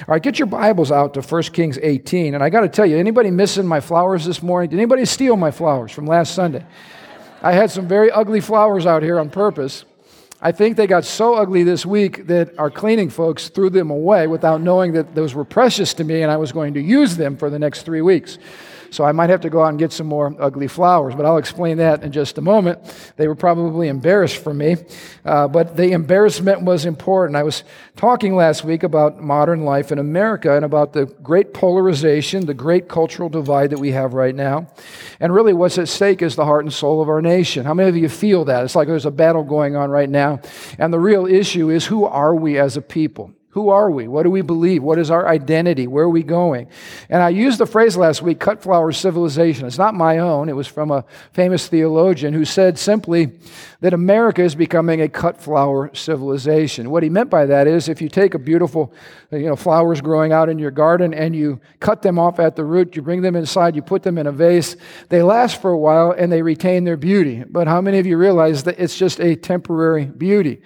All right, get your Bibles out to 1 Kings 18. And I got to tell you, anybody missing my flowers this morning? Did anybody steal my flowers from last Sunday? I had some very ugly flowers out here on purpose. I think they got so ugly this week that our cleaning folks threw them away without knowing that those were precious to me and I was going to use them for the next three weeks. So I might have to go out and get some more ugly flowers, but I'll explain that in just a moment. They were probably embarrassed for me, uh, but the embarrassment was important. I was talking last week about modern life in America and about the great polarization, the great cultural divide that we have right now. And really, what's at stake is the heart and soul of our nation. How many of you feel that? It's like there's a battle going on right now. And the real issue is who are we as a people? Who are we? What do we believe? What is our identity? Where are we going? And I used the phrase last week, cut flower civilization. It's not my own. It was from a famous theologian who said simply that America is becoming a cut flower civilization. What he meant by that is if you take a beautiful, you know, flowers growing out in your garden and you cut them off at the root, you bring them inside, you put them in a vase, they last for a while and they retain their beauty. But how many of you realize that it's just a temporary beauty?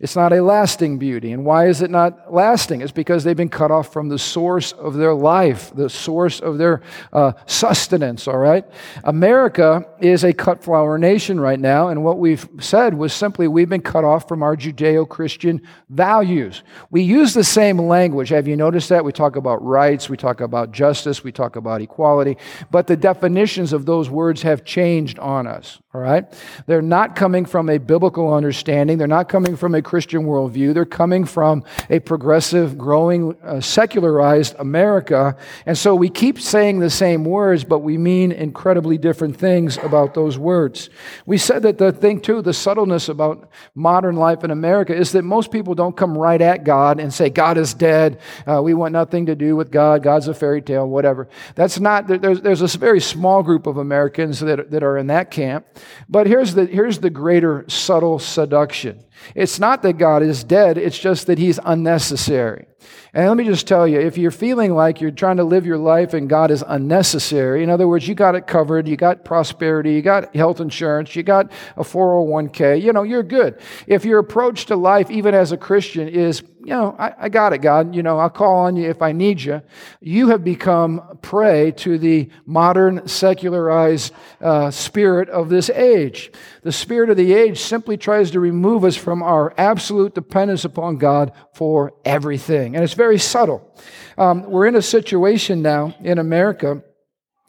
It's not a lasting beauty. And why is it not lasting? It's because they've been cut off from the source of their life, the source of their uh, sustenance, all right? America is a cut flower nation right now. And what we've said was simply we've been cut off from our Judeo Christian values. We use the same language. Have you noticed that? We talk about rights, we talk about justice, we talk about equality, but the definitions of those words have changed on us, all right? They're not coming from a biblical understanding, they're not coming from a Christian worldview. They're coming from a progressive, growing, uh, secularized America. And so we keep saying the same words, but we mean incredibly different things about those words. We said that the thing, too, the subtleness about modern life in America is that most people don't come right at God and say, God is dead. Uh, we want nothing to do with God. God's a fairy tale, whatever. That's not, there's, there's a very small group of Americans that, that are in that camp. But here's the, here's the greater subtle seduction. It's not that God is dead, it's just that He's unnecessary. And let me just tell you if you're feeling like you're trying to live your life and God is unnecessary, in other words, you got it covered, you got prosperity, you got health insurance, you got a 401k, you know, you're good. If your approach to life, even as a Christian, is you know, I, I, got it, God. You know, I'll call on you if I need you. You have become prey to the modern secularized uh, spirit of this age. The spirit of the age simply tries to remove us from our absolute dependence upon God for everything. And it's very subtle. Um, we're in a situation now in America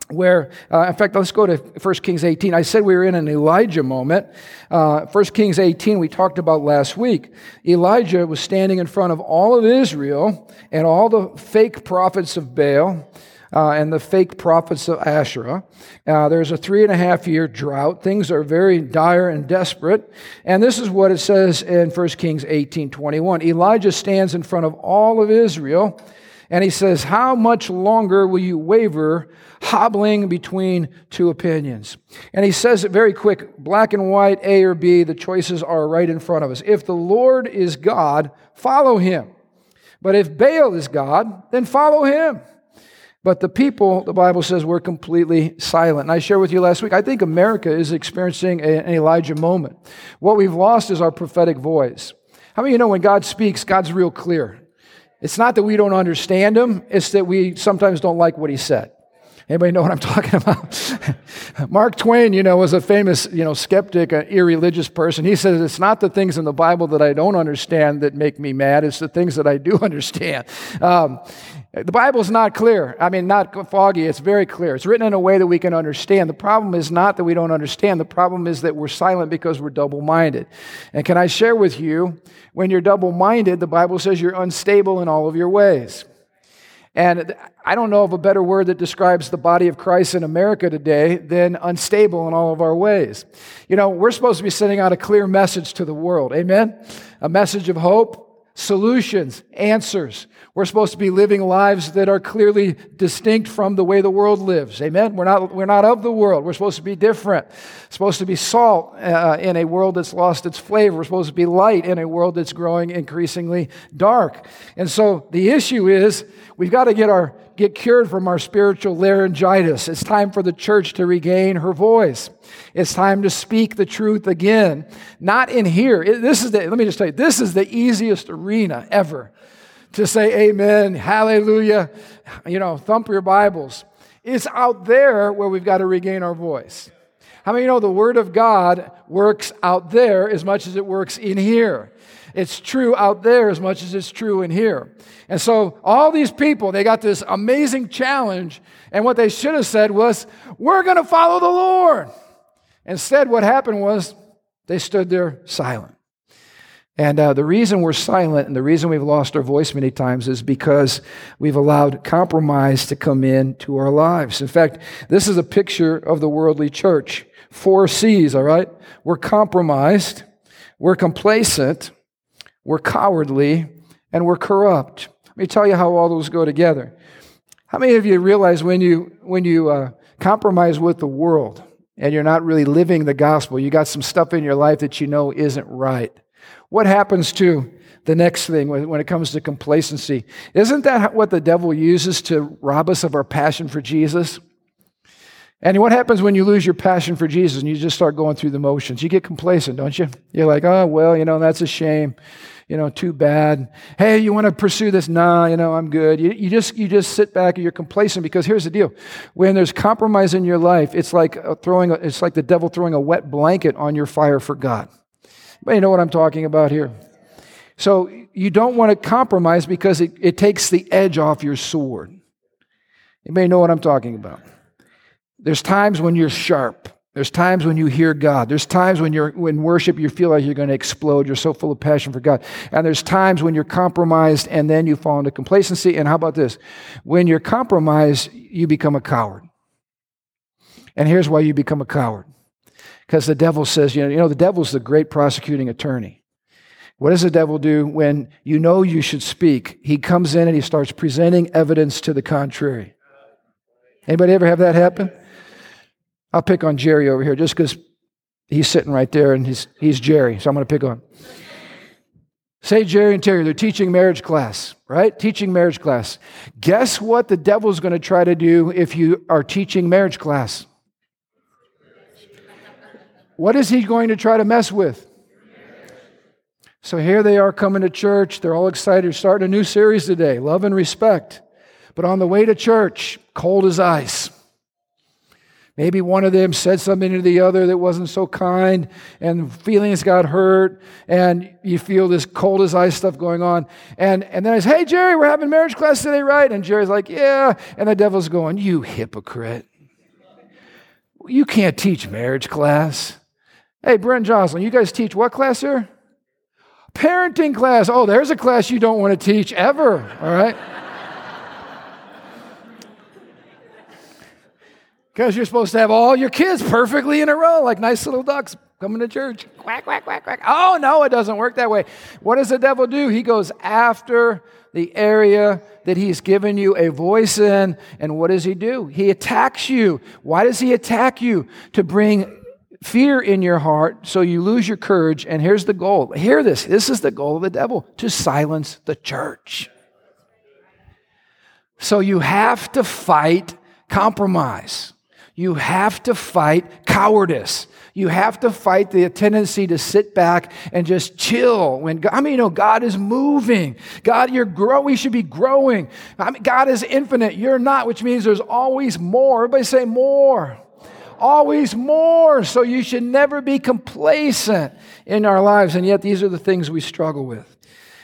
where, uh, in fact, let's go to 1 Kings 18. I said we were in an Elijah moment. Uh, 1 Kings 18, we talked about last week. Elijah was standing in front of all of Israel and all the fake prophets of Baal. Uh, and the fake prophets of Asherah. Uh, there's a three and a half year drought. Things are very dire and desperate. And this is what it says in 1 Kings 18 21. Elijah stands in front of all of Israel and he says, How much longer will you waver, hobbling between two opinions? And he says it very quick black and white, A or B, the choices are right in front of us. If the Lord is God, follow him. But if Baal is God, then follow him. But the people, the Bible says, were completely silent. And I shared with you last week, I think America is experiencing an Elijah moment. What we've lost is our prophetic voice. How many of you know when God speaks, God's real clear? It's not that we don't understand him, it's that we sometimes don't like what he said. Anybody know what I'm talking about? Mark Twain, you know, was a famous, you know, skeptic, an irreligious person. He says, it's not the things in the Bible that I don't understand that make me mad. It's the things that I do understand. Um, the Bible's not clear. I mean, not foggy. It's very clear. It's written in a way that we can understand. The problem is not that we don't understand. The problem is that we're silent because we're double minded. And can I share with you, when you're double minded, the Bible says you're unstable in all of your ways. And I don't know of a better word that describes the body of Christ in America today than unstable in all of our ways. You know, we're supposed to be sending out a clear message to the world. Amen? A message of hope, solutions, answers. We're supposed to be living lives that are clearly distinct from the way the world lives. Amen? We're not, we're not of the world. We're supposed to be different. supposed to be salt uh, in a world that's lost its flavor. We're supposed to be light in a world that's growing increasingly dark. And so the issue is we've got to get, our, get cured from our spiritual laryngitis. It's time for the church to regain her voice. It's time to speak the truth again. Not in here. This is the, let me just tell you, this is the easiest arena ever to say amen, hallelujah, you know, thump your Bibles. It's out there where we've got to regain our voice. How many you know the Word of God works out there as much as it works in here? It's true out there as much as it's true in here. And so all these people, they got this amazing challenge, and what they should have said was, We're going to follow the Lord. Instead, what happened was they stood there silent. And uh, the reason we're silent and the reason we've lost our voice many times is because we've allowed compromise to come into our lives. In fact, this is a picture of the worldly church. Four C's, all right? We're compromised, we're complacent, we're cowardly, and we're corrupt. Let me tell you how all those go together. How many of you realize when you, when you uh, compromise with the world and you're not really living the gospel, you got some stuff in your life that you know isn't right? What happens to the next thing when it comes to complacency? Isn't that what the devil uses to rob us of our passion for Jesus? And what happens when you lose your passion for Jesus and you just start going through the motions? You get complacent, don't you? You're like, oh, well, you know, that's a shame. You know, too bad. Hey, you want to pursue this? Nah, you know, I'm good. You, you, just, you just sit back and you're complacent because here's the deal. When there's compromise in your life, it's like uh, throwing, a, it's like the devil throwing a wet blanket on your fire for God. But you know what I'm talking about here. So you don't want to compromise because it, it takes the edge off your sword. You may know what I'm talking about. There's times when you're sharp. There's times when you hear God. There's times when you're when worship you feel like you're going to explode. You're so full of passion for God. And there's times when you're compromised and then you fall into complacency. And how about this? When you're compromised, you become a coward. And here's why you become a coward. Because the devil says, you know, you know, the devil's the great prosecuting attorney. What does the devil do when you know you should speak? He comes in and he starts presenting evidence to the contrary. Anybody ever have that happen? I'll pick on Jerry over here just because he's sitting right there and he's, he's Jerry, so I'm going to pick on. Say Jerry and Terry, they're teaching marriage class, right? Teaching marriage class. Guess what the devil's going to try to do if you are teaching marriage class? What is he going to try to mess with? So here they are coming to church. They're all excited, starting a new series today Love and Respect. But on the way to church, cold as ice. Maybe one of them said something to the other that wasn't so kind, and feelings got hurt, and you feel this cold as ice stuff going on. And, and then I say, Hey, Jerry, we're having marriage class today, right? And Jerry's like, Yeah. And the devil's going, You hypocrite. You can't teach marriage class. Hey, Brent Jocelyn, you guys teach what class here? Parenting class. Oh, there's a class you don't want to teach ever, all right? Because you're supposed to have all your kids perfectly in a row, like nice little ducks coming to church. Quack, quack, quack, quack. Oh, no, it doesn't work that way. What does the devil do? He goes after the area that he's given you a voice in. And what does he do? He attacks you. Why does he attack you? To bring fear in your heart so you lose your courage. And here's the goal hear this this is the goal of the devil to silence the church. So you have to fight compromise. You have to fight cowardice. You have to fight the tendency to sit back and just chill. When God, I mean, you know, God is moving. God, you're growing. We should be growing. I mean, God is infinite. You're not, which means there's always more. Everybody say more always more. So you should never be complacent in our lives. And yet, these are the things we struggle with.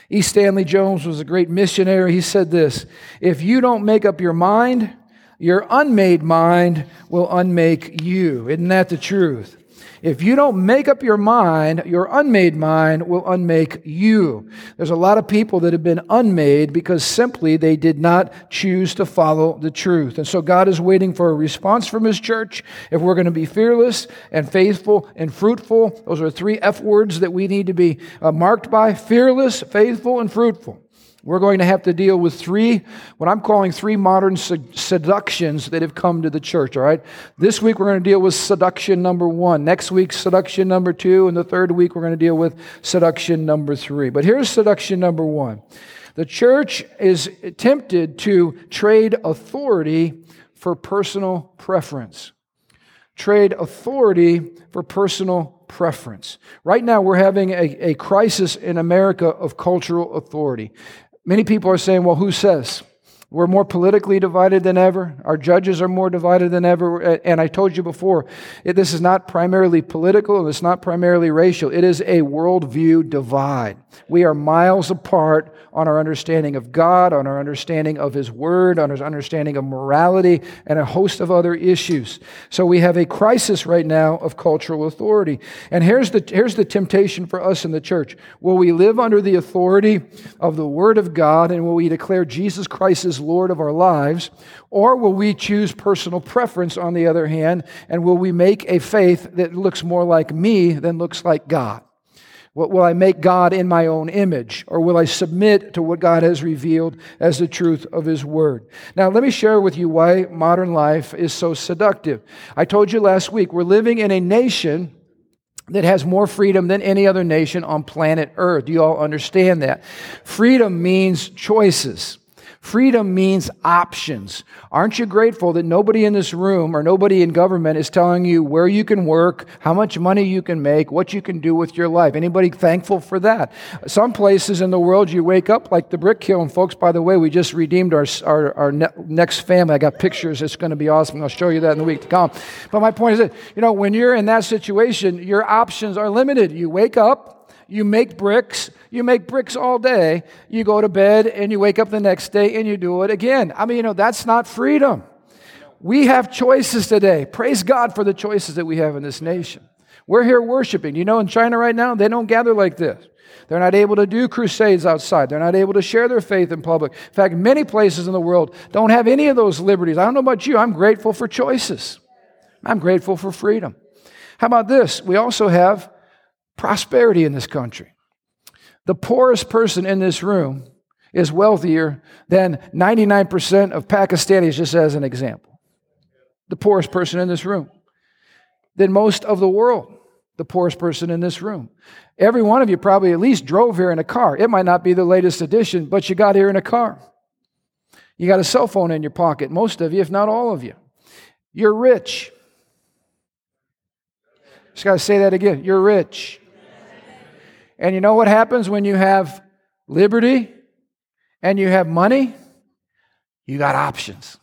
E. Stanley Jones was a great missionary. He said this If you don't make up your mind, your unmade mind will unmake you. Isn't that the truth? If you don't make up your mind, your unmade mind will unmake you. There's a lot of people that have been unmade because simply they did not choose to follow the truth. And so God is waiting for a response from His church. If we're going to be fearless and faithful and fruitful, those are three F words that we need to be uh, marked by fearless, faithful, and fruitful. We're going to have to deal with three, what I'm calling three modern seductions that have come to the church, all right? This week we're going to deal with seduction number one. Next week, seduction number two. And the third week, we're going to deal with seduction number three. But here's seduction number one the church is tempted to trade authority for personal preference. Trade authority for personal preference. Right now, we're having a, a crisis in America of cultural authority. Many people are saying, well, who says? We're more politically divided than ever. Our judges are more divided than ever. And I told you before, this is not primarily political and it's not primarily racial. It is a worldview divide. We are miles apart on our understanding of God, on our understanding of His Word, on our understanding of morality, and a host of other issues. So we have a crisis right now of cultural authority. And here's the, here's the temptation for us in the church. Will we live under the authority of the Word of God and will we declare Jesus Christ as Lord of our lives? Or will we choose personal preference on the other hand? And will we make a faith that looks more like me than looks like God? What Will I make God in my own image? Or will I submit to what God has revealed as the truth of His Word? Now, let me share with you why modern life is so seductive. I told you last week, we're living in a nation that has more freedom than any other nation on planet Earth. Do you all understand that? Freedom means choices. Freedom means options. Aren't you grateful that nobody in this room or nobody in government is telling you where you can work, how much money you can make, what you can do with your life? Anybody thankful for that? Some places in the world you wake up like the brick kiln. Folks, by the way, we just redeemed our, our, our ne- next family. I got pictures. It's going to be awesome. I'll show you that in the week to come. But my point is that, you know, when you're in that situation, your options are limited. You wake up, you make bricks, you make bricks all day, you go to bed and you wake up the next day and you do it again. I mean, you know, that's not freedom. We have choices today. Praise God for the choices that we have in this nation. We're here worshiping. You know, in China right now, they don't gather like this. They're not able to do crusades outside. They're not able to share their faith in public. In fact, many places in the world don't have any of those liberties. I don't know about you. I'm grateful for choices. I'm grateful for freedom. How about this? We also have prosperity in this country. The poorest person in this room is wealthier than 99% of Pakistanis, just as an example. The poorest person in this room. Than most of the world, the poorest person in this room. Every one of you probably at least drove here in a car. It might not be the latest edition, but you got here in a car. You got a cell phone in your pocket, most of you, if not all of you. You're rich. Just got to say that again. You're rich. And you know what happens when you have liberty and you have money? You got options.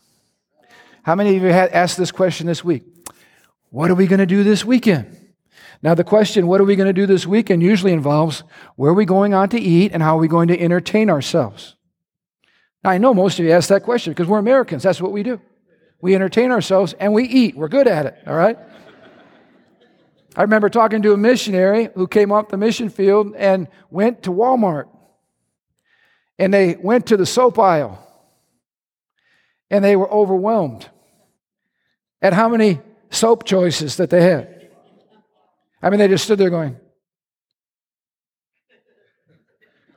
How many of you had asked this question this week? What are we going to do this weekend? Now, the question, what are we going to do this weekend, usually involves where are we going on to eat and how are we going to entertain ourselves? Now, I know most of you ask that question because we're Americans. That's what we do. We entertain ourselves and we eat. We're good at it, all right? I remember talking to a missionary who came off the mission field and went to Walmart. And they went to the soap aisle. And they were overwhelmed at how many soap choices that they had. I mean, they just stood there going,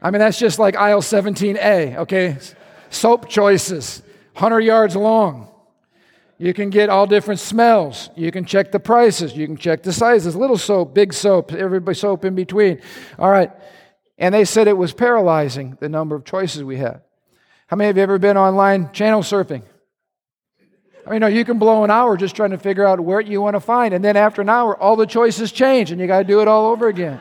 I mean, that's just like aisle 17A, okay? Soap choices, 100 yards long. You can get all different smells. You can check the prices. You can check the sizes. Little soap, big soap, every soap in between. All right. And they said it was paralyzing, the number of choices we had. How many of you ever been online channel surfing? I mean, no, you can blow an hour just trying to figure out where you want to find. And then after an hour, all the choices change and you got to do it all over again.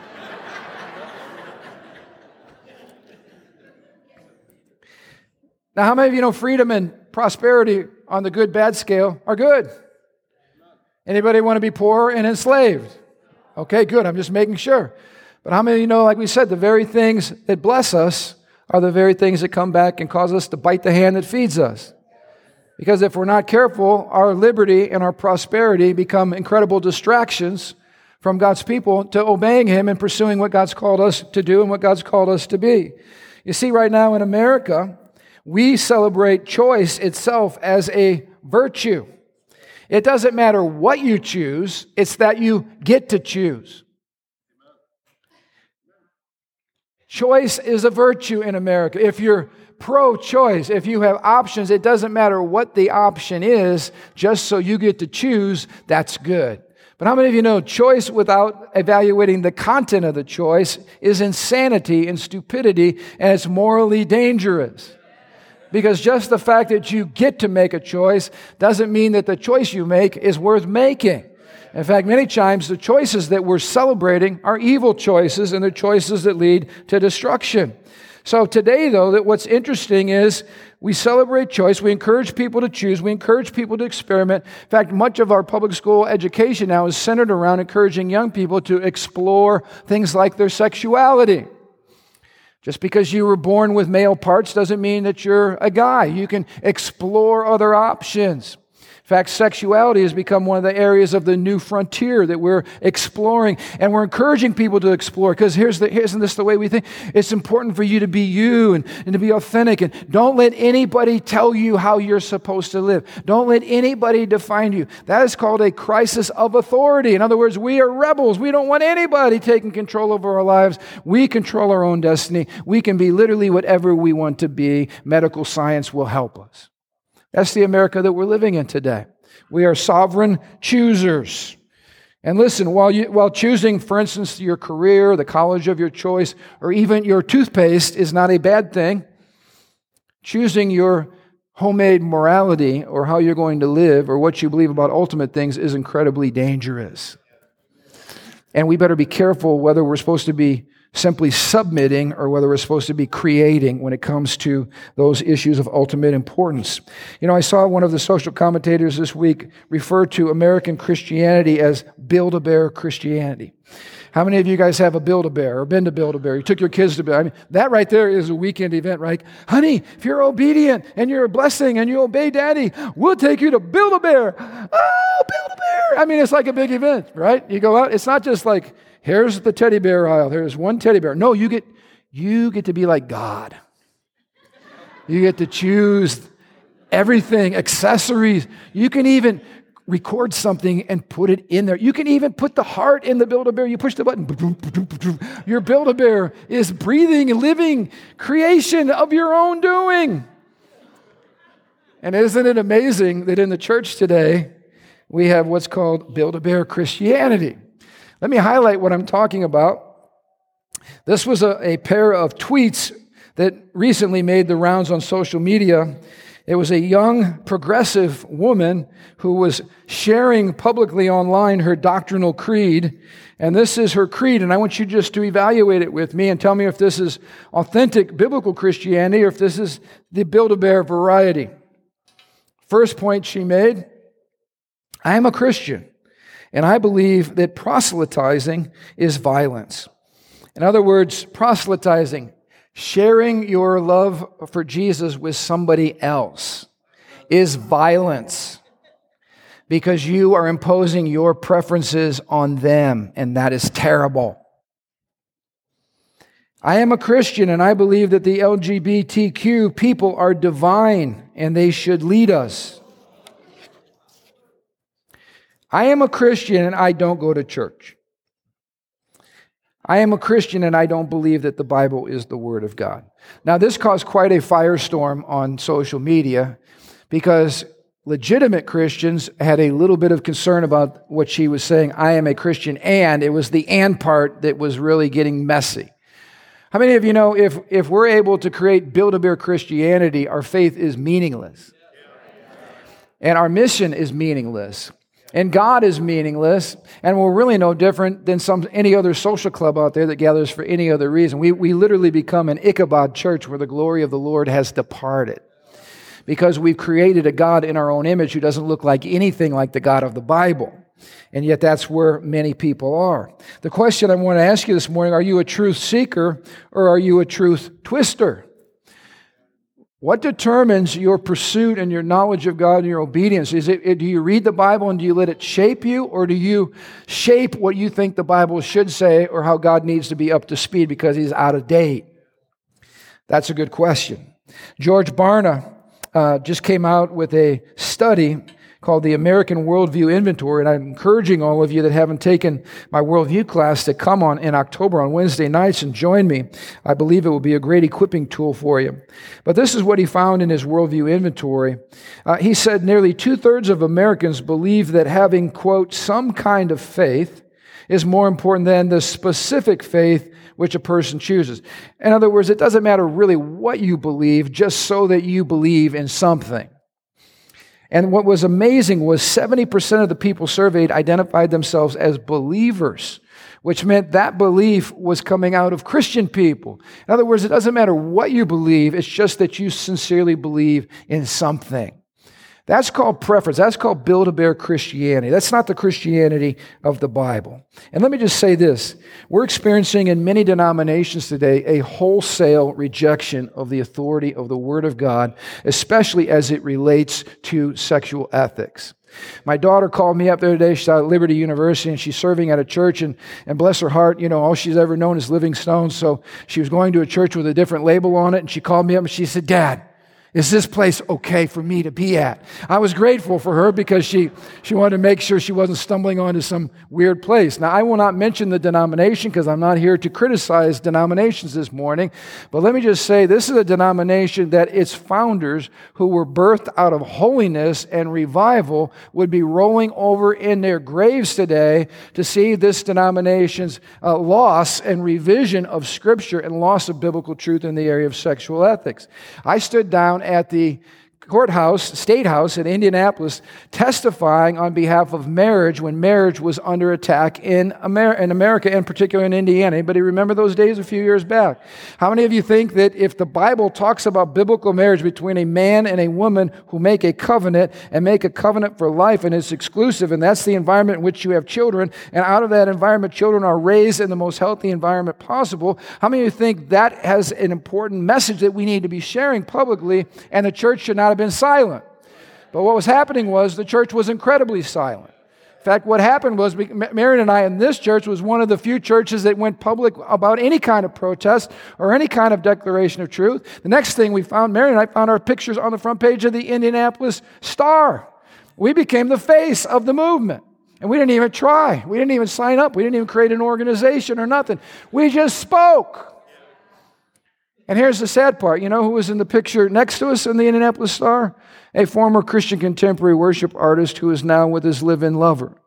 now, how many of you know freedom and prosperity on the good bad scale are good. Anybody want to be poor and enslaved? Okay, good. I'm just making sure. But how many of you know, like we said, the very things that bless us are the very things that come back and cause us to bite the hand that feeds us? Because if we're not careful, our liberty and our prosperity become incredible distractions from God's people to obeying Him and pursuing what God's called us to do and what God's called us to be. You see, right now in America, we celebrate choice itself as a virtue. It doesn't matter what you choose, it's that you get to choose. Choice is a virtue in America. If you're pro choice, if you have options, it doesn't matter what the option is, just so you get to choose, that's good. But how many of you know choice without evaluating the content of the choice is insanity and stupidity, and it's morally dangerous? Because just the fact that you get to make a choice doesn't mean that the choice you make is worth making. In fact, many times the choices that we're celebrating are evil choices and they're choices that lead to destruction. So today, though, that what's interesting is we celebrate choice. We encourage people to choose. We encourage people to experiment. In fact, much of our public school education now is centered around encouraging young people to explore things like their sexuality. Just because you were born with male parts doesn't mean that you're a guy. You can explore other options. In fact, sexuality has become one of the areas of the new frontier that we're exploring, and we're encouraging people to explore. Because here's the, isn't this the way we think? It's important for you to be you and, and to be authentic, and don't let anybody tell you how you're supposed to live. Don't let anybody define you. That is called a crisis of authority. In other words, we are rebels. We don't want anybody taking control over our lives. We control our own destiny. We can be literally whatever we want to be. Medical science will help us. That's the America that we're living in today. We are sovereign choosers. And listen, while, you, while choosing, for instance, your career, the college of your choice, or even your toothpaste is not a bad thing, choosing your homemade morality or how you're going to live or what you believe about ultimate things is incredibly dangerous. And we better be careful whether we're supposed to be simply submitting or whether we're supposed to be creating when it comes to those issues of ultimate importance. You know, I saw one of the social commentators this week refer to American Christianity as Build a Bear Christianity. How many of you guys have a Build a Bear or been to Build a Bear? You took your kids to Build. I mean, that right there is a weekend event, right? Honey, if you're obedient and you're a blessing and you obey Daddy, we'll take you to Build a Bear. Oh, Build a Bear! I mean, it's like a big event, right? You go out. It's not just like Here's the teddy bear aisle. Here's one teddy bear. No, you get you get to be like God. You get to choose everything, accessories. You can even record something and put it in there. You can even put the heart in the Build a Bear. You push the button. Your Build a Bear is breathing living creation of your own doing. And isn't it amazing that in the church today, we have what's called Build a Bear Christianity? Let me highlight what I'm talking about. This was a, a pair of tweets that recently made the rounds on social media. It was a young progressive woman who was sharing publicly online her doctrinal creed. And this is her creed. And I want you just to evaluate it with me and tell me if this is authentic biblical Christianity or if this is the Build a Bear variety. First point she made I am a Christian. And I believe that proselytizing is violence. In other words, proselytizing, sharing your love for Jesus with somebody else, is violence because you are imposing your preferences on them, and that is terrible. I am a Christian and I believe that the LGBTQ people are divine and they should lead us. I am a Christian and I don't go to church. I am a Christian and I don't believe that the Bible is the Word of God. Now, this caused quite a firestorm on social media because legitimate Christians had a little bit of concern about what she was saying. I am a Christian, and it was the and part that was really getting messy. How many of you know if, if we're able to create Build a Bear Christianity, our faith is meaningless? And our mission is meaningless and God is meaningless, and we're really no different than some any other social club out there that gathers for any other reason. We, we literally become an Ichabod church where the glory of the Lord has departed. Because we've created a God in our own image who doesn't look like anything like the God of the Bible. And yet that's where many people are. The question I want to ask you this morning are you a truth seeker or are you a truth twister? What determines your pursuit and your knowledge of God and your obedience? Is it, do you read the Bible and do you let it shape you, or do you shape what you think the Bible should say or how God needs to be up to speed because he's out of date? That's a good question. George Barna uh, just came out with a study called the American Worldview Inventory. And I'm encouraging all of you that haven't taken my worldview class to come on in October on Wednesday nights and join me. I believe it will be a great equipping tool for you. But this is what he found in his worldview inventory. Uh, he said nearly two thirds of Americans believe that having, quote, some kind of faith is more important than the specific faith which a person chooses. In other words, it doesn't matter really what you believe, just so that you believe in something. And what was amazing was 70% of the people surveyed identified themselves as believers, which meant that belief was coming out of Christian people. In other words, it doesn't matter what you believe, it's just that you sincerely believe in something. That's called preference. That's called build a bear Christianity. That's not the Christianity of the Bible. And let me just say this we're experiencing in many denominations today a wholesale rejection of the authority of the Word of God, especially as it relates to sexual ethics. My daughter called me up the other day. She's at Liberty University and she's serving at a church. And, and bless her heart, you know, all she's ever known is Living Stones. So she was going to a church with a different label on it. And she called me up and she said, Dad, is this place okay for me to be at? I was grateful for her because she, she wanted to make sure she wasn't stumbling onto some weird place. Now, I will not mention the denomination because I'm not here to criticize denominations this morning, but let me just say this is a denomination that its founders, who were birthed out of holiness and revival, would be rolling over in their graves today to see this denomination's uh, loss and revision of Scripture and loss of biblical truth in the area of sexual ethics. I stood down at the courthouse, state house in Indianapolis, testifying on behalf of marriage when marriage was under attack in, Amer- in America, and particularly in Indiana. Anybody remember those days a few years back? How many of you think that if the Bible talks about biblical marriage between a man and a woman who make a covenant and make a covenant for life and it's exclusive, and that's the environment in which you have children, and out of that environment, children are raised in the most healthy environment possible, how many of you think that has an important message that we need to be sharing publicly, and the church should not have been silent. But what was happening was the church was incredibly silent. In fact, what happened was Marion and I in this church was one of the few churches that went public about any kind of protest or any kind of declaration of truth. The next thing we found, Marion and I found our pictures on the front page of the Indianapolis Star. We became the face of the movement. And we didn't even try. We didn't even sign up. We didn't even create an organization or nothing. We just spoke. And here's the sad part. You know who was in the picture next to us in the Indianapolis Star? A former Christian contemporary worship artist who is now with his live in lover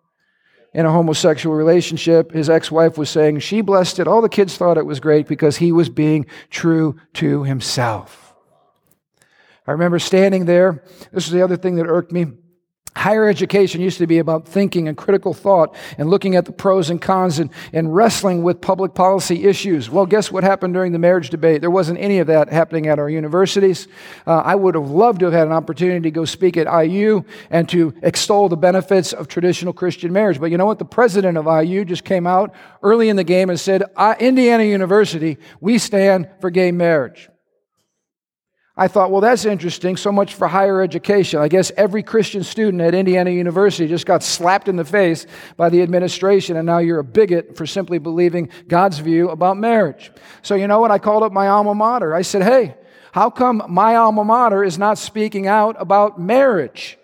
in a homosexual relationship. His ex wife was saying she blessed it. All the kids thought it was great because he was being true to himself. I remember standing there. This is the other thing that irked me. Higher education used to be about thinking and critical thought and looking at the pros and cons and, and wrestling with public policy issues. Well, guess what happened during the marriage debate? There wasn't any of that happening at our universities. Uh, I would have loved to have had an opportunity to go speak at IU and to extol the benefits of traditional Christian marriage. But you know what? The president of IU just came out early in the game and said, Indiana University, we stand for gay marriage. I thought, well, that's interesting. So much for higher education. I guess every Christian student at Indiana University just got slapped in the face by the administration, and now you're a bigot for simply believing God's view about marriage. So, you know what? I called up my alma mater. I said, hey, how come my alma mater is not speaking out about marriage?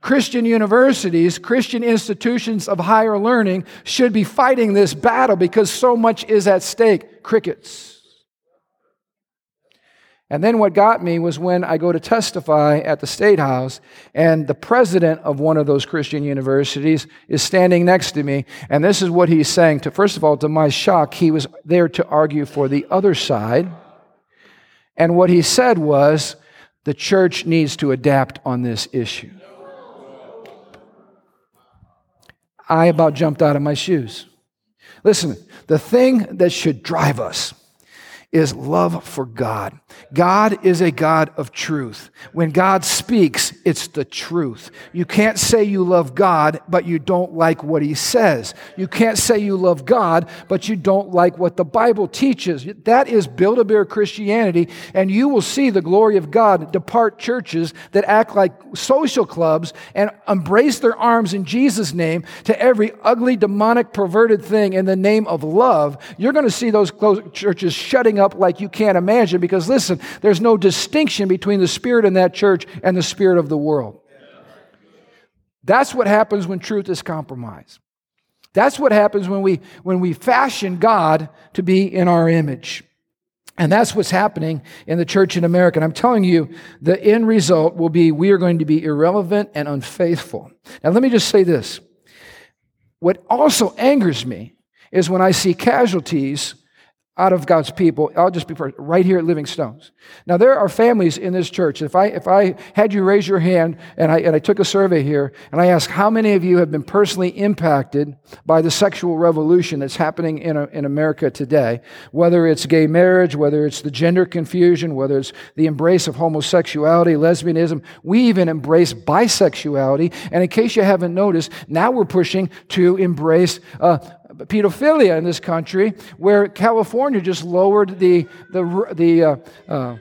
Christian universities, Christian institutions of higher learning should be fighting this battle because so much is at stake. Crickets. And then what got me was when I go to testify at the State House, and the president of one of those Christian universities is standing next to me, and this is what he's saying. To first of all, to my shock, he was there to argue for the other side, and what he said was, the church needs to adapt on this issue. I about jumped out of my shoes. Listen, the thing that should drive us is love for God. God is a God of truth. When God speaks, it's the truth. You can't say you love God, but you don't like what he says. You can't say you love God, but you don't like what the Bible teaches. That is Build a Bear Christianity, and you will see the glory of God depart churches that act like social clubs and embrace their arms in Jesus' name to every ugly, demonic, perverted thing in the name of love. You're going to see those churches shutting up like you can't imagine because, listen, there's no distinction between the spirit in that church and the spirit of the world. That's what happens when truth is compromised. That's what happens when we, when we fashion God to be in our image. And that's what's happening in the church in America. And I'm telling you, the end result will be we are going to be irrelevant and unfaithful. Now, let me just say this. What also angers me is when I see casualties out of God's people. I'll just be right here at Living Stones. Now there are families in this church. If I if I had you raise your hand and I and I took a survey here and I asked how many of you have been personally impacted by the sexual revolution that's happening in, a, in America today, whether it's gay marriage, whether it's the gender confusion, whether it's the embrace of homosexuality, lesbianism, we even embrace bisexuality. And in case you haven't noticed, now we're pushing to embrace uh, pedophilia in this country, where California just lowered the, the, the uh, uh,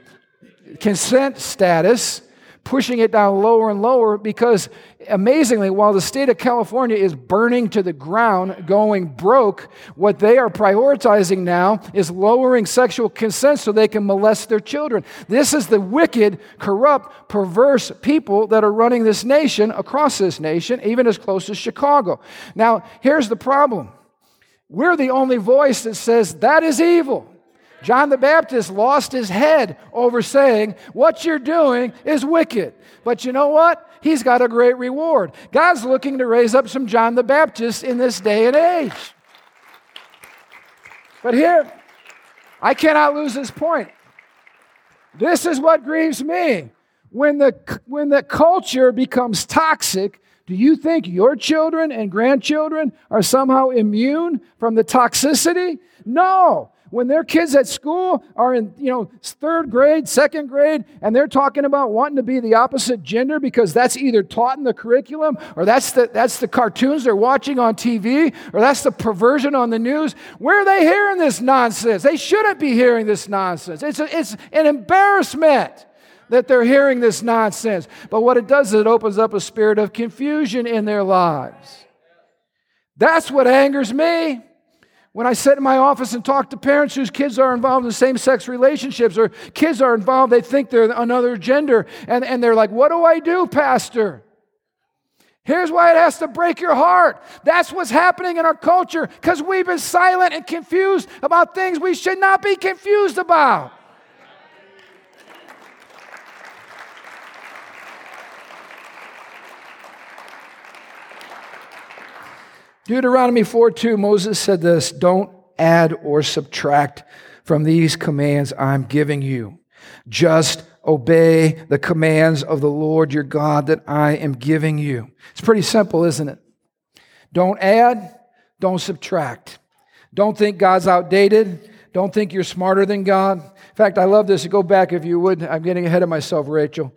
consent status, pushing it down lower and lower because amazingly, while the state of California is burning to the ground, going broke, what they are prioritizing now is lowering sexual consent so they can molest their children. This is the wicked, corrupt, perverse people that are running this nation, across this nation, even as close as Chicago. Now, here's the problem we're the only voice that says that is evil. John the Baptist lost his head over saying, What you're doing is wicked. But you know what? He's got a great reward. God's looking to raise up some John the Baptist in this day and age. But here, I cannot lose this point. This is what grieves me. When the, when the culture becomes toxic, do you think your children and grandchildren are somehow immune from the toxicity? No. When their kids at school are in, you know, third grade, second grade, and they're talking about wanting to be the opposite gender because that's either taught in the curriculum or that's the, that's the cartoons they're watching on TV or that's the perversion on the news, where are they hearing this nonsense? They shouldn't be hearing this nonsense. It's, a, it's an embarrassment that they're hearing this nonsense. But what it does is it opens up a spirit of confusion in their lives. That's what angers me. When I sit in my office and talk to parents whose kids are involved in same sex relationships or kids are involved, they think they're another gender, and, and they're like, What do I do, Pastor? Here's why it has to break your heart. That's what's happening in our culture because we've been silent and confused about things we should not be confused about. Deuteronomy 4 2, Moses said this Don't add or subtract from these commands I'm giving you. Just obey the commands of the Lord your God that I am giving you. It's pretty simple, isn't it? Don't add, don't subtract. Don't think God's outdated. Don't think you're smarter than God. In fact, I love this. Go back if you would. I'm getting ahead of myself, Rachel.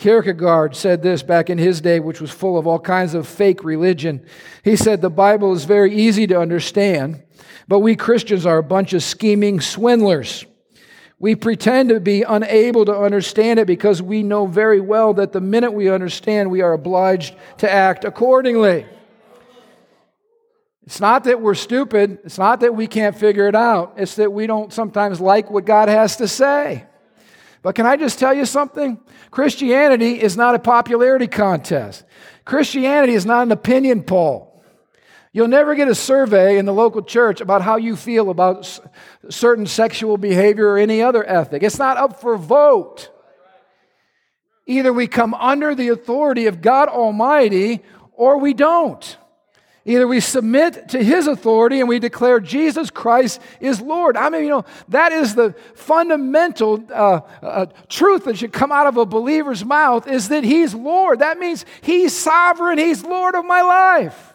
Kierkegaard said this back in his day, which was full of all kinds of fake religion. He said, The Bible is very easy to understand, but we Christians are a bunch of scheming swindlers. We pretend to be unable to understand it because we know very well that the minute we understand, we are obliged to act accordingly. It's not that we're stupid, it's not that we can't figure it out, it's that we don't sometimes like what God has to say. But can I just tell you something? Christianity is not a popularity contest. Christianity is not an opinion poll. You'll never get a survey in the local church about how you feel about certain sexual behavior or any other ethic. It's not up for vote. Either we come under the authority of God Almighty or we don't. Either we submit to his authority and we declare Jesus Christ is Lord. I mean, you know, that is the fundamental uh, uh, truth that should come out of a believer's mouth is that he's Lord. That means he's sovereign, he's Lord of my life.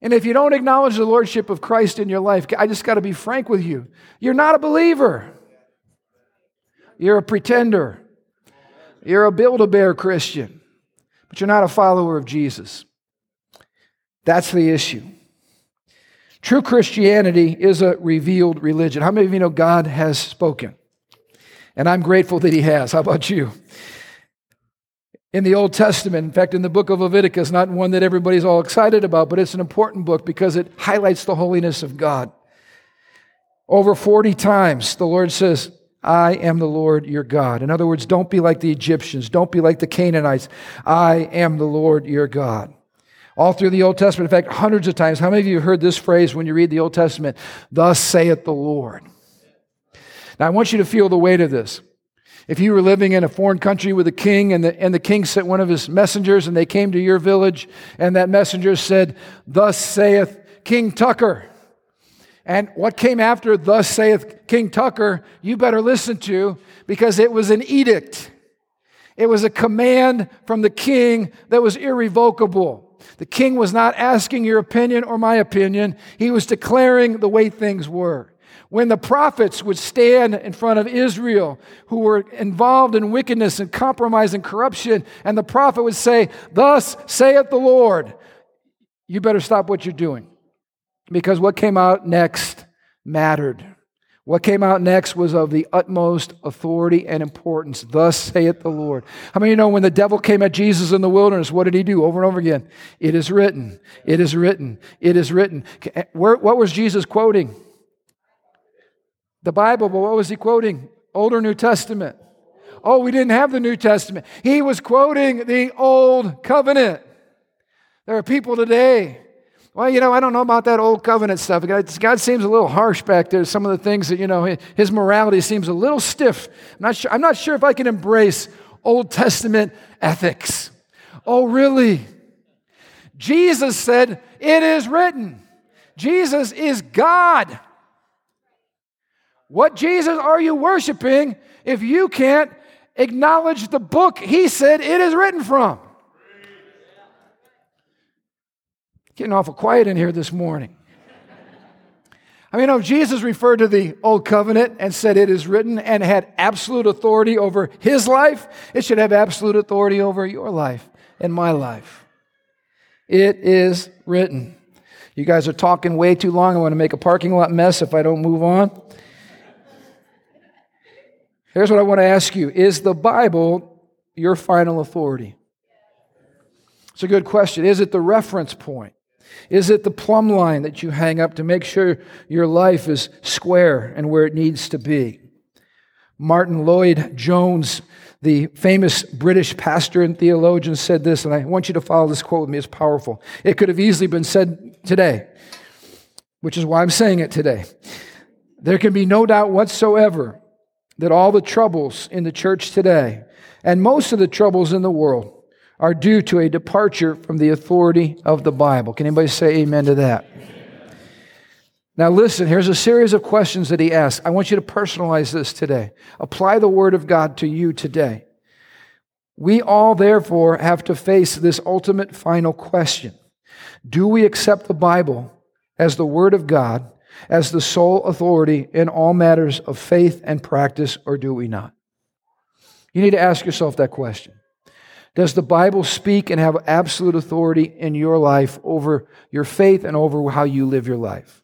And if you don't acknowledge the lordship of Christ in your life, I just got to be frank with you. You're not a believer. You're a pretender. You're a build a bear Christian, but you're not a follower of Jesus. That's the issue. True Christianity is a revealed religion. How many of you know God has spoken? And I'm grateful that He has. How about you? In the Old Testament, in fact, in the book of Leviticus, not one that everybody's all excited about, but it's an important book because it highlights the holiness of God. Over 40 times, the Lord says, I am the Lord your God. In other words, don't be like the Egyptians, don't be like the Canaanites. I am the Lord your God all through the Old Testament. In fact, hundreds of times. How many of you have heard this phrase when you read the Old Testament? Thus saith the Lord. Now, I want you to feel the weight of this. If you were living in a foreign country with a king and the, and the king sent one of his messengers and they came to your village and that messenger said, Thus saith King Tucker. And what came after, thus saith King Tucker, you better listen to, because it was an edict. It was a command from the king that was irrevocable. The king was not asking your opinion or my opinion, he was declaring the way things were. When the prophets would stand in front of Israel who were involved in wickedness and compromise and corruption, and the prophet would say, Thus saith the Lord, you better stop what you're doing. Because what came out next mattered. What came out next was of the utmost authority and importance. Thus saith the Lord. How many you know when the devil came at Jesus in the wilderness, what did he do over and over again? It is written. It is written. It is written. Where, what was Jesus quoting? The Bible, but what was he quoting? Old or New Testament? Oh, we didn't have the New Testament. He was quoting the Old Covenant. There are people today well, you know, I don't know about that old covenant stuff. God, seems a little harsh back there. Some of the things that, you know, his morality seems a little stiff. I'm not sure, I'm not sure if I can embrace Old Testament ethics. Oh, really? Jesus said, It is written. Jesus is God. What Jesus are you worshiping if you can't acknowledge the book he said it is written from? Getting awful quiet in here this morning. I mean, if Jesus referred to the old covenant and said it is written and had absolute authority over his life, it should have absolute authority over your life and my life. It is written. You guys are talking way too long. I want to make a parking lot mess if I don't move on. Here's what I want to ask you Is the Bible your final authority? It's a good question. Is it the reference point? Is it the plumb line that you hang up to make sure your life is square and where it needs to be? Martyn Lloyd-Jones, the famous British pastor and theologian, said this, and I want you to follow this quote with me. It's powerful. It could have easily been said today, which is why I'm saying it today. There can be no doubt whatsoever that all the troubles in the church today, and most of the troubles in the world, are due to a departure from the authority of the Bible. Can anybody say amen to that? Now, listen, here's a series of questions that he asks. I want you to personalize this today. Apply the Word of God to you today. We all, therefore, have to face this ultimate final question Do we accept the Bible as the Word of God, as the sole authority in all matters of faith and practice, or do we not? You need to ask yourself that question. Does the Bible speak and have absolute authority in your life over your faith and over how you live your life?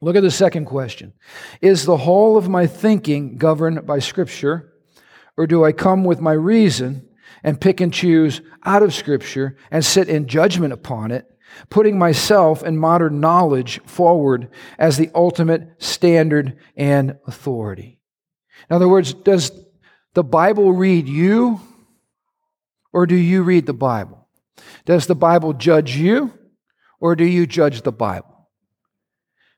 Look at the second question Is the whole of my thinking governed by Scripture, or do I come with my reason and pick and choose out of Scripture and sit in judgment upon it, putting myself and modern knowledge forward as the ultimate standard and authority? In other words, does the Bible read you? Or do you read the Bible? Does the Bible judge you or do you judge the Bible?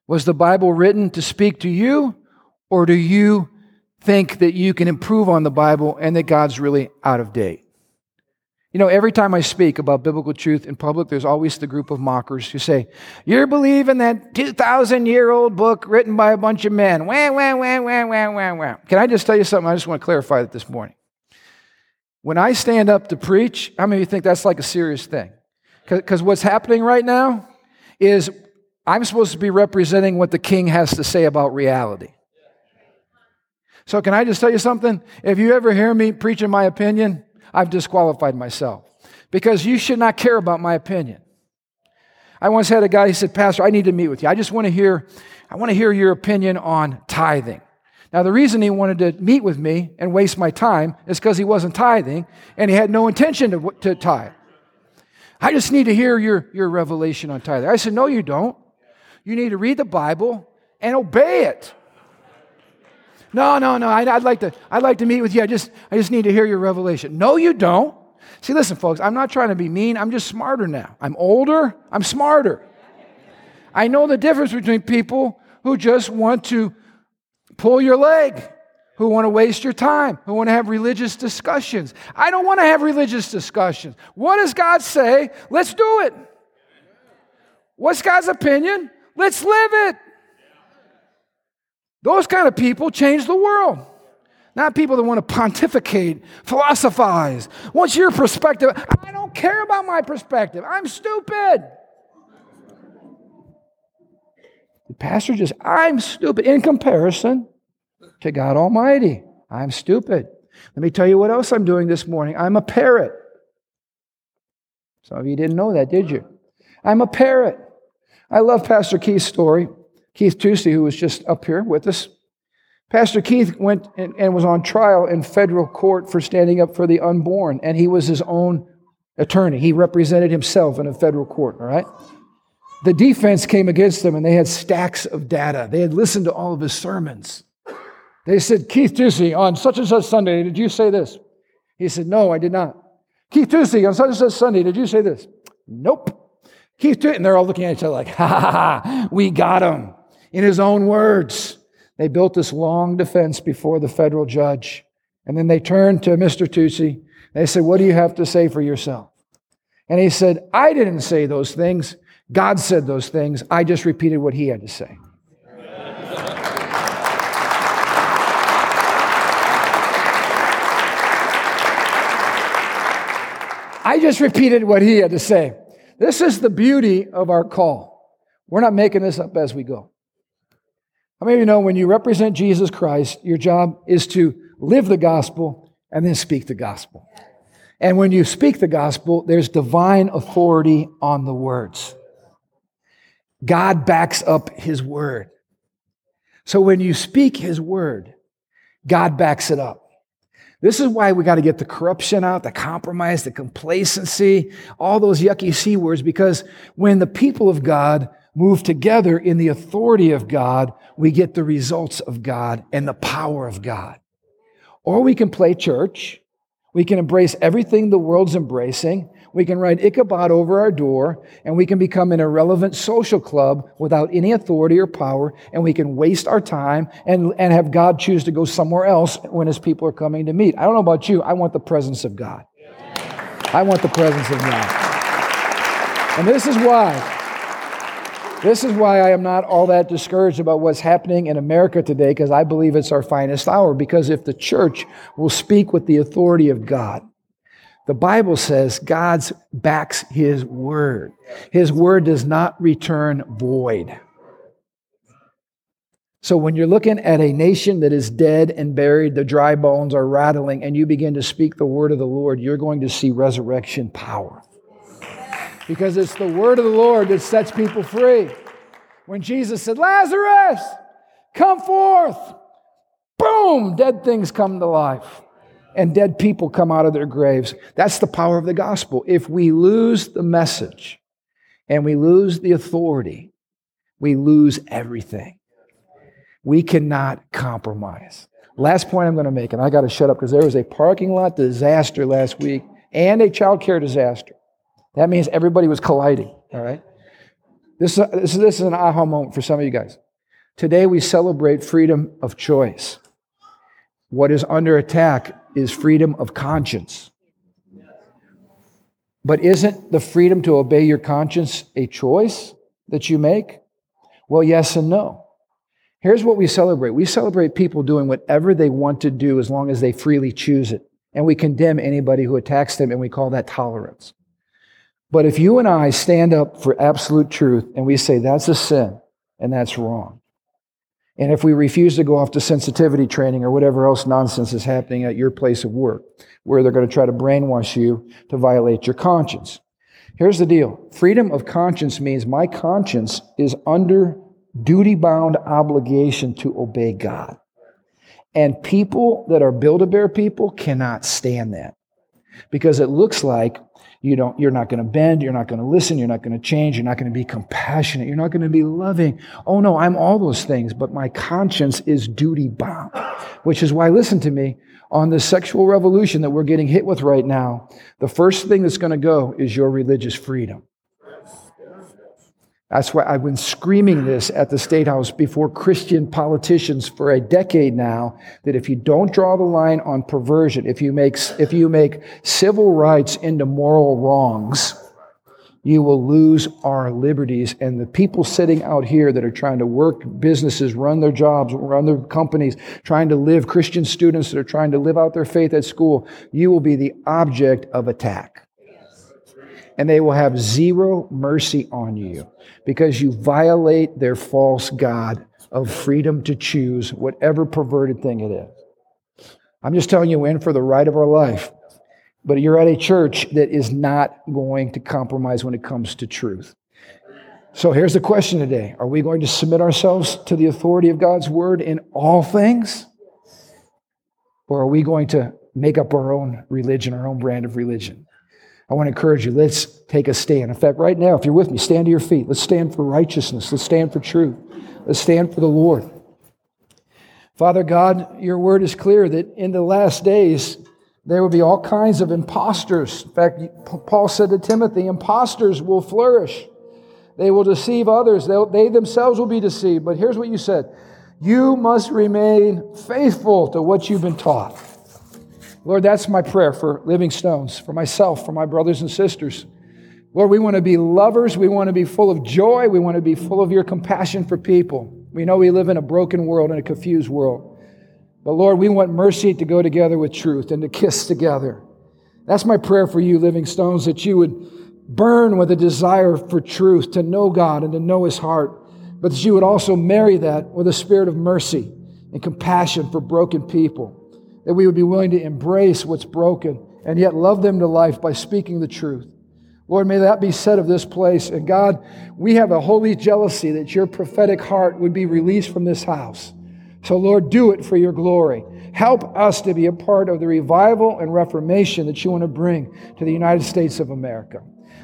Was the Bible written to speak to you or do you think that you can improve on the Bible and that God's really out of date? You know, every time I speak about biblical truth in public, there's always the group of mockers who say, You're believing that 2,000 year old book written by a bunch of men. Wah, wah, wah, wah, wah, wah, wah. Can I just tell you something? I just want to clarify that this morning. When I stand up to preach, how many of you think that's like a serious thing? Because what's happening right now is I'm supposed to be representing what the king has to say about reality. So, can I just tell you something? If you ever hear me preaching my opinion, I've disqualified myself because you should not care about my opinion. I once had a guy, he said, Pastor, I need to meet with you. I just want to hear, I want to hear your opinion on tithing. Now, the reason he wanted to meet with me and waste my time is because he wasn't tithing and he had no intention to, to tithe. I just need to hear your, your revelation on tithing. I said, No, you don't. You need to read the Bible and obey it. No, no, no. I'd, I'd, like to, I'd like to meet with you. I just, I just need to hear your revelation. No, you don't. See, listen, folks, I'm not trying to be mean. I'm just smarter now. I'm older. I'm smarter. I know the difference between people who just want to pull your leg, who want to waste your time, who want to have religious discussions. I don't want to have religious discussions. What does God say? Let's do it. What's God's opinion? Let's live it. Those kind of people change the world. Not people that want to pontificate, philosophize. What's your perspective? I don't care about my perspective. I'm stupid. The pastor just, I'm stupid in comparison to God Almighty. I'm stupid. Let me tell you what else I'm doing this morning. I'm a parrot. Some of you didn't know that, did you? I'm a parrot. I love Pastor Keith's story. Keith Tucci, who was just up here with us. Pastor Keith went and, and was on trial in federal court for standing up for the unborn, and he was his own attorney. He represented himself in a federal court, all right? The defense came against them and they had stacks of data. They had listened to all of his sermons. They said, Keith Tucci, on such and such Sunday, did you say this? He said, No, I did not. Keith Tucci, on such and such Sunday, did you say this? Nope. Keith Tucci, and they're all looking at each other like, ha ha ha, we got him. In his own words, they built this long defense before the federal judge. And then they turned to Mr. Tucci. They said, What do you have to say for yourself? And he said, I didn't say those things. God said those things. I just repeated what he had to say. I just repeated what he had to say. This is the beauty of our call. We're not making this up as we go. How many of you know when you represent Jesus Christ, your job is to live the gospel and then speak the gospel? And when you speak the gospel, there's divine authority on the words. God backs up his word. So when you speak his word, God backs it up. This is why we got to get the corruption out, the compromise, the complacency, all those yucky C words, because when the people of God move together in the authority of God, we get the results of God and the power of God. Or we can play church. We can embrace everything the world's embracing. We can write Ichabod over our door, and we can become an irrelevant social club without any authority or power, and we can waste our time and, and have God choose to go somewhere else when his people are coming to meet. I don't know about you, I want the presence of God. I want the presence of God. And this is why. This is why I am not all that discouraged about what's happening in America today, because I believe it's our finest hour. Because if the church will speak with the authority of God, the Bible says God backs his word. His word does not return void. So when you're looking at a nation that is dead and buried, the dry bones are rattling, and you begin to speak the word of the Lord, you're going to see resurrection power. Because it's the word of the Lord that sets people free. When Jesus said, Lazarus, come forth, boom, dead things come to life and dead people come out of their graves. That's the power of the gospel. If we lose the message and we lose the authority, we lose everything. We cannot compromise. Last point I'm going to make, and I got to shut up because there was a parking lot disaster last week and a child care disaster. That means everybody was colliding, all right? This, this, this is an aha moment for some of you guys. Today we celebrate freedom of choice. What is under attack is freedom of conscience. But isn't the freedom to obey your conscience a choice that you make? Well, yes and no. Here's what we celebrate we celebrate people doing whatever they want to do as long as they freely choose it. And we condemn anybody who attacks them, and we call that tolerance. But if you and I stand up for absolute truth and we say that's a sin and that's wrong, and if we refuse to go off to sensitivity training or whatever else nonsense is happening at your place of work, where they're going to try to brainwash you to violate your conscience. Here's the deal freedom of conscience means my conscience is under duty bound obligation to obey God. And people that are Build a Bear people cannot stand that because it looks like you don't, you're not going to bend. You're not going to listen. You're not going to change. You're not going to be compassionate. You're not going to be loving. Oh no, I'm all those things, but my conscience is duty bound, which is why, listen to me, on the sexual revolution that we're getting hit with right now, the first thing that's going to go is your religious freedom. That's why I've been screaming this at the State House before Christian politicians for a decade now that if you don't draw the line on perversion, if you make, if you make civil rights into moral wrongs, you will lose our liberties. And the people sitting out here that are trying to work businesses, run their jobs, run their companies, trying to live, Christian students that are trying to live out their faith at school, you will be the object of attack. And they will have zero mercy on you because you violate their false God of freedom to choose whatever perverted thing it is. I'm just telling you, we're in for the right of our life. But you're at a church that is not going to compromise when it comes to truth. So here's the question today Are we going to submit ourselves to the authority of God's word in all things? Or are we going to make up our own religion, our own brand of religion? I want to encourage you, let's take a stand. In fact, right now, if you're with me, stand to your feet. Let's stand for righteousness. Let's stand for truth. Let's stand for the Lord. Father God, your word is clear that in the last days, there will be all kinds of imposters. In fact, Paul said to Timothy, imposters will flourish. They will deceive others. They'll, they themselves will be deceived. But here's what you said You must remain faithful to what you've been taught. Lord, that's my prayer for Living Stones, for myself, for my brothers and sisters. Lord, we want to be lovers. We want to be full of joy. We want to be full of your compassion for people. We know we live in a broken world and a confused world. But Lord, we want mercy to go together with truth and to kiss together. That's my prayer for you, Living Stones, that you would burn with a desire for truth, to know God and to know His heart, but that you would also marry that with a spirit of mercy and compassion for broken people. That we would be willing to embrace what's broken and yet love them to life by speaking the truth. Lord, may that be said of this place. And God, we have a holy jealousy that your prophetic heart would be released from this house. So, Lord, do it for your glory. Help us to be a part of the revival and reformation that you want to bring to the United States of America.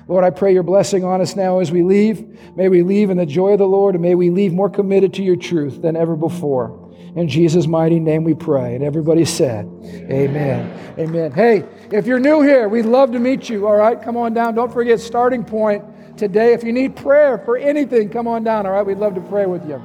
Lord, I pray your blessing on us now as we leave. May we leave in the joy of the Lord, and may we leave more committed to your truth than ever before. In Jesus' mighty name we pray. And everybody said, Amen. Amen. Hey, if you're new here, we'd love to meet you. All right, come on down. Don't forget starting point today. If you need prayer for anything, come on down. All right, we'd love to pray with you.